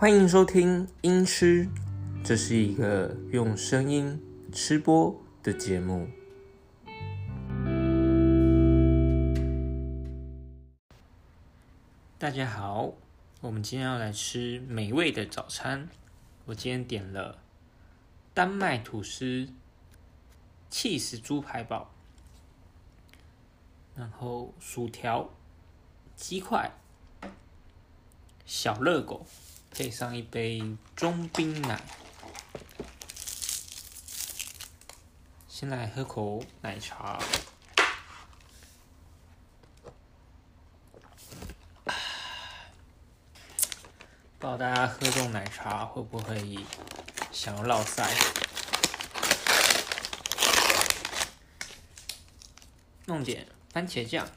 欢迎收听《音吃》，这是一个用声音吃播的节目。大家好，我们今天要来吃美味的早餐。我今天点了丹麦吐司、气死猪排堡，然后薯条、鸡块、小热狗。配上一杯中冰奶，先来喝口奶茶。不知道大家喝这种奶茶会不会想要落腮？弄点番茄酱，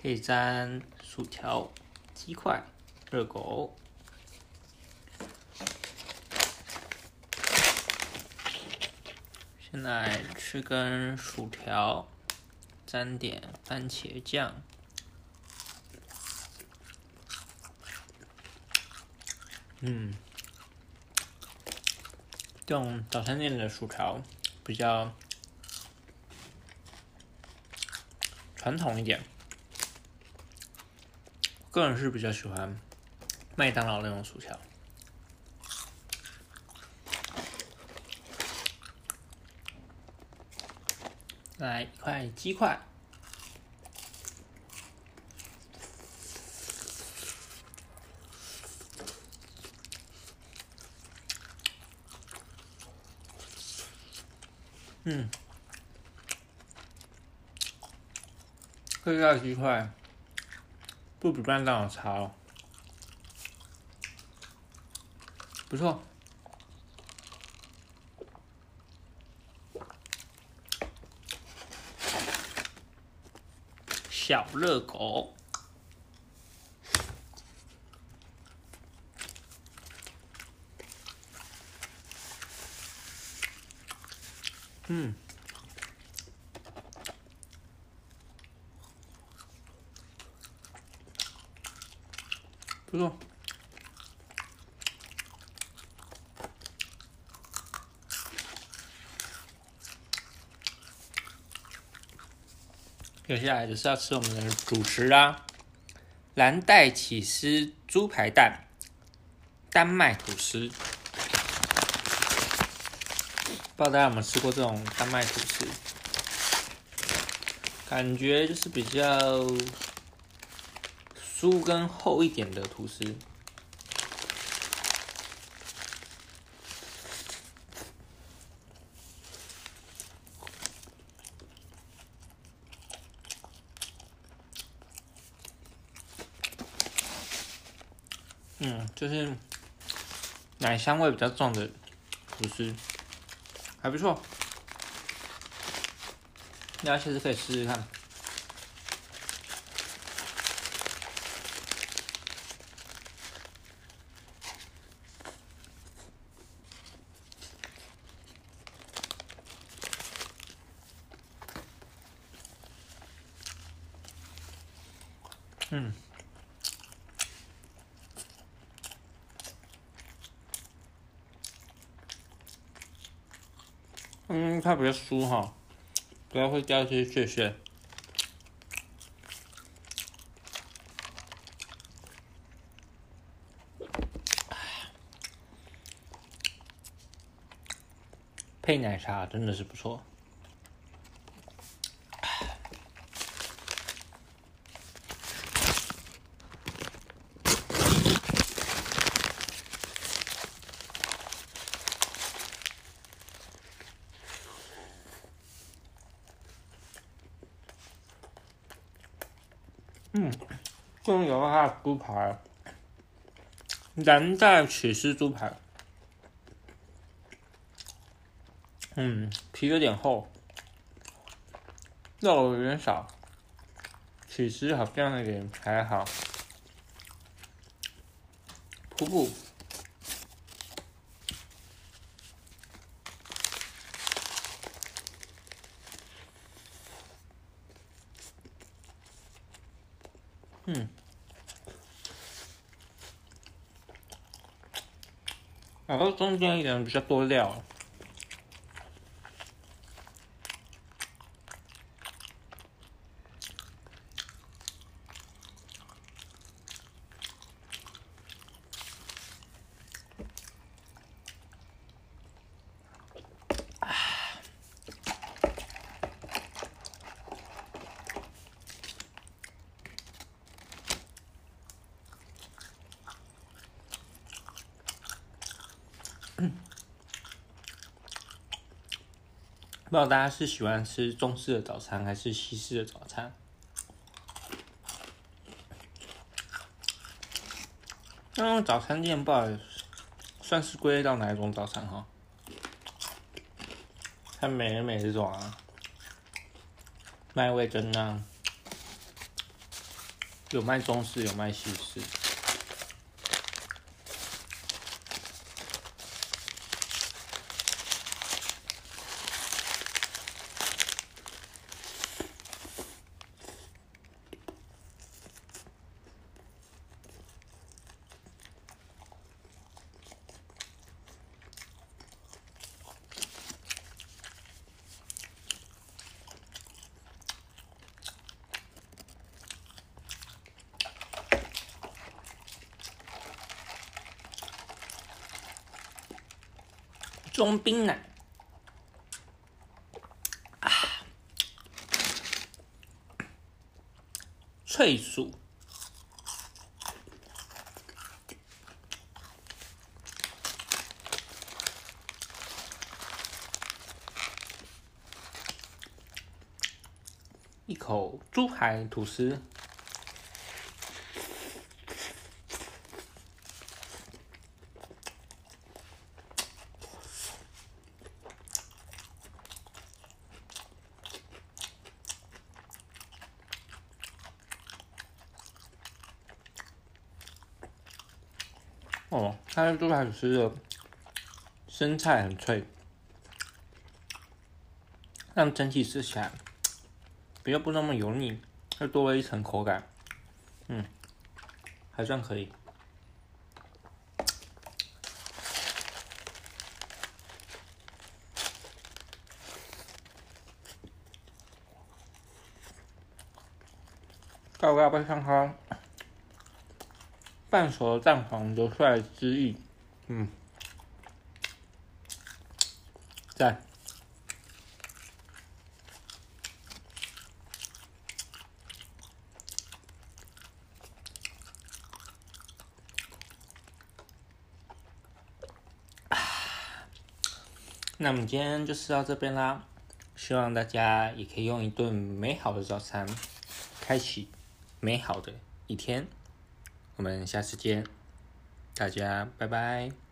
可以沾薯条、鸡块、热狗。现在吃根薯条，沾点番茄酱。嗯，这种早餐店的薯条比较传统一点，个人是比较喜欢麦当劳那种薯条。来一块鸡块，嗯，这块鸡块不比麦当劳差哦，不错。小热狗，嗯，不错。接下来就是要吃我们的主食啦，蓝带起司猪排蛋，丹麦吐司。不知道大家有没有吃过这种丹麦吐司？感觉就是比较酥跟厚一点的吐司。嗯，就是奶香味比较重的吐司，还不错。大家下次可以试试看。嗯。嗯，它比较酥哈，不要会掉一些屑屑。配奶茶真的是不错。嗯，终于有它的猪排，蓝带起司猪排。嗯，皮有点厚，肉有点少，起司好像有点还好。瀑布。嗯。然后中间一点比较多料。不知道大家是喜欢吃中式的早餐还是西式的早餐？那早餐店不好算是归类到哪一种早餐哈？看美人美这种啊，卖味增啊，有卖中式有卖西式。中冰奶啊，脆薯，一口珠海吐司。哦，它的猪排吐司的生菜很脆，让整体吃起来比较不那么油腻，又多了一层口感，嗯，还算可以。高高不上汤。半熟的蛋黄流出来汁液，嗯，在。那我们今天就吃到这边啦，希望大家也可以用一顿美好的早餐，开启美好的一天。我们下次见，大家拜拜。